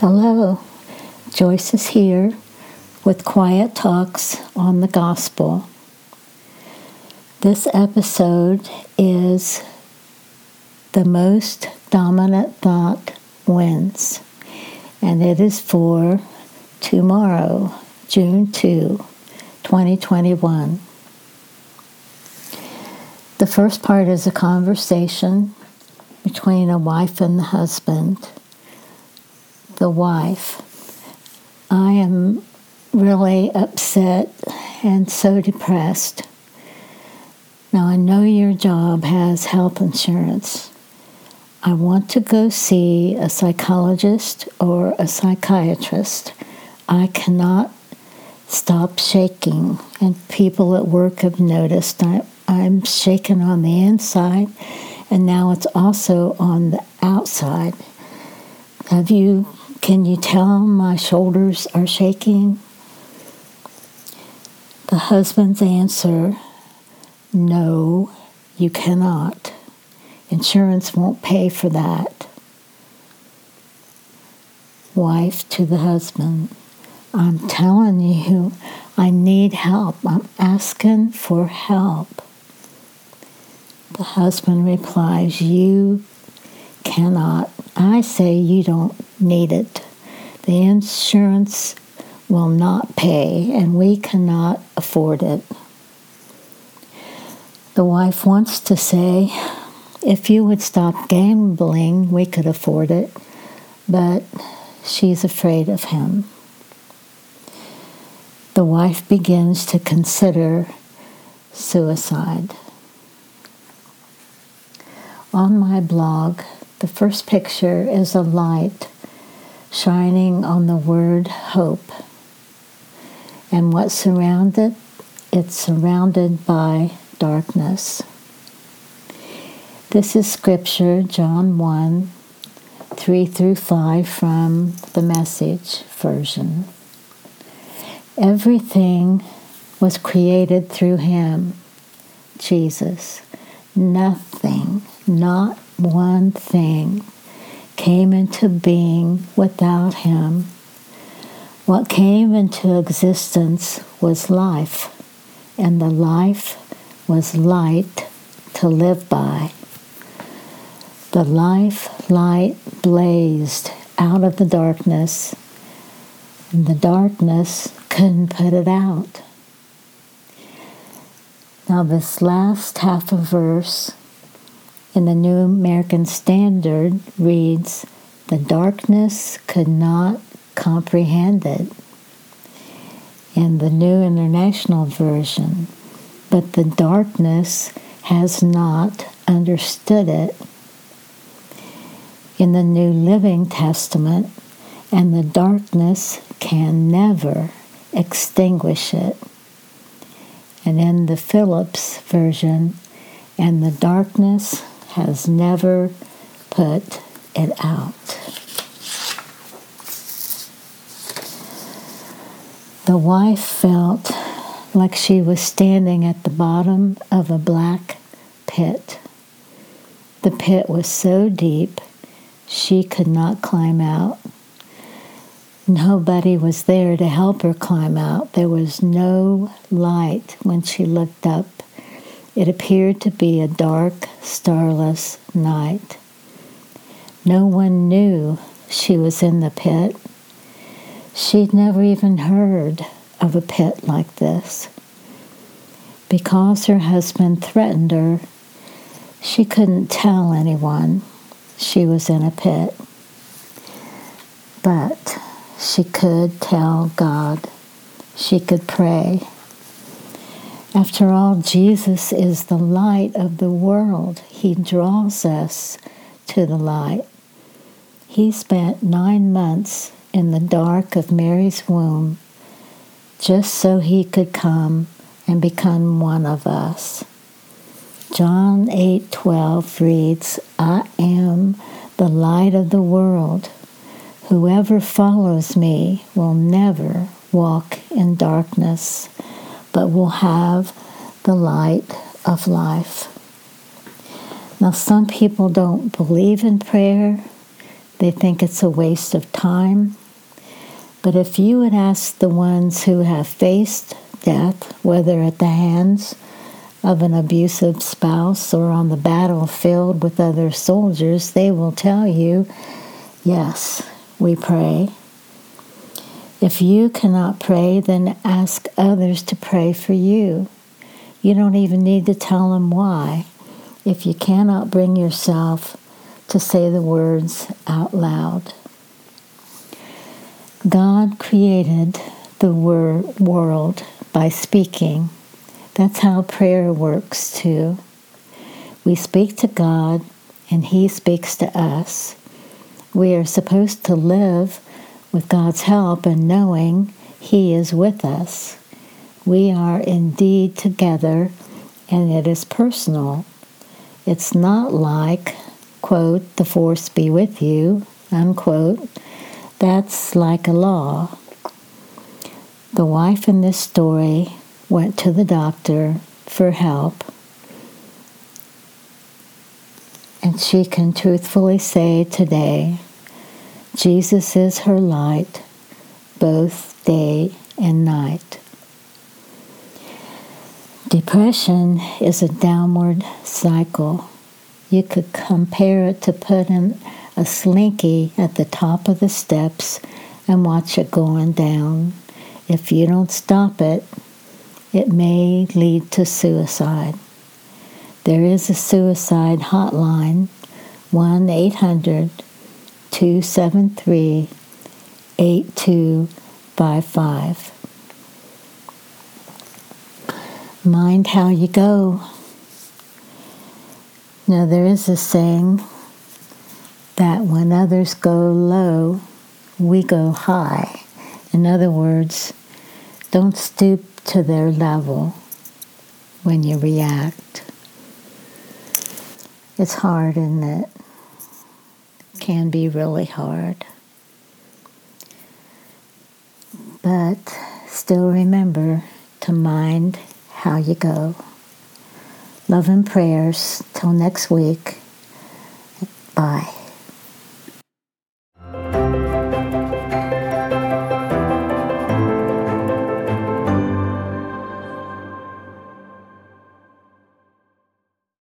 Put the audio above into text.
Hello, Joyce is here with Quiet Talks on the Gospel. This episode is The Most Dominant Thought Wins, and it is for tomorrow, June 2, 2021. The first part is a conversation between a wife and the husband the wife. I am really upset and so depressed. Now, I know your job has health insurance. I want to go see a psychologist or a psychiatrist. I cannot stop shaking, and people at work have noticed I, I'm shaking on the inside, and now it's also on the outside. Have you can you tell my shoulders are shaking? The husband's answer No, you cannot. Insurance won't pay for that. Wife to the husband I'm telling you, I need help. I'm asking for help. The husband replies, You cannot. I say you don't need it. The insurance will not pay, and we cannot afford it. The wife wants to say, if you would stop gambling, we could afford it, but she's afraid of him. The wife begins to consider suicide. On my blog, the first picture is a light shining on the word hope. And what's surrounded? It's surrounded by darkness. This is scripture, John 1 3 through 5 from the message version. Everything was created through him, Jesus. Nothing, not one thing came into being without him. What came into existence was life, and the life was light to live by. The life light blazed out of the darkness, and the darkness couldn't put it out. Now, this last half of verse in the New American Standard reads, The darkness could not comprehend it. In the New International Version, but the darkness has not understood it. In the New Living Testament, and the darkness can never extinguish it. And in the Phillips version, and the darkness has never put it out. The wife felt like she was standing at the bottom of a black pit. The pit was so deep she could not climb out. Nobody was there to help her climb out. There was no light when she looked up it appeared to be a dark, starless night. No one knew she was in the pit. She'd never even heard of a pit like this. Because her husband threatened her, she couldn't tell anyone she was in a pit. But she could tell God. She could pray. After all, Jesus is the light of the world. He draws us to the light. He spent nine months in the dark of Mary's womb just so he could come and become one of us. John 8:12 reads, "I am the light of the world. Whoever follows me will never walk in darkness." But will have the light of life. Now, some people don't believe in prayer, They think it's a waste of time. But if you would ask the ones who have faced death, whether at the hands of an abusive spouse or on the battlefield with other soldiers, they will tell you, yes, we pray. If you cannot pray, then ask others to pray for you. You don't even need to tell them why. If you cannot bring yourself to say the words out loud. God created the wor- world by speaking. That's how prayer works too. We speak to God and He speaks to us. We are supposed to live with God's help and knowing He is with us. We are indeed together and it is personal. It's not like, quote, the force be with you, unquote. That's like a law. The wife in this story went to the doctor for help, and she can truthfully say today Jesus is her light, both day and night. Depression is a downward cycle. You could compare it to putting a slinky at the top of the steps and watch it going down. If you don't stop it, it may lead to suicide. There is a suicide hotline, 1 800 273 8255. Mind how you go. Now, there is a saying that when others go low, we go high. In other words, don't stoop to their level when you react. It's hard, isn't it? Can be really hard. But still remember to mind how you go. Love and prayers. Till next week. Bye.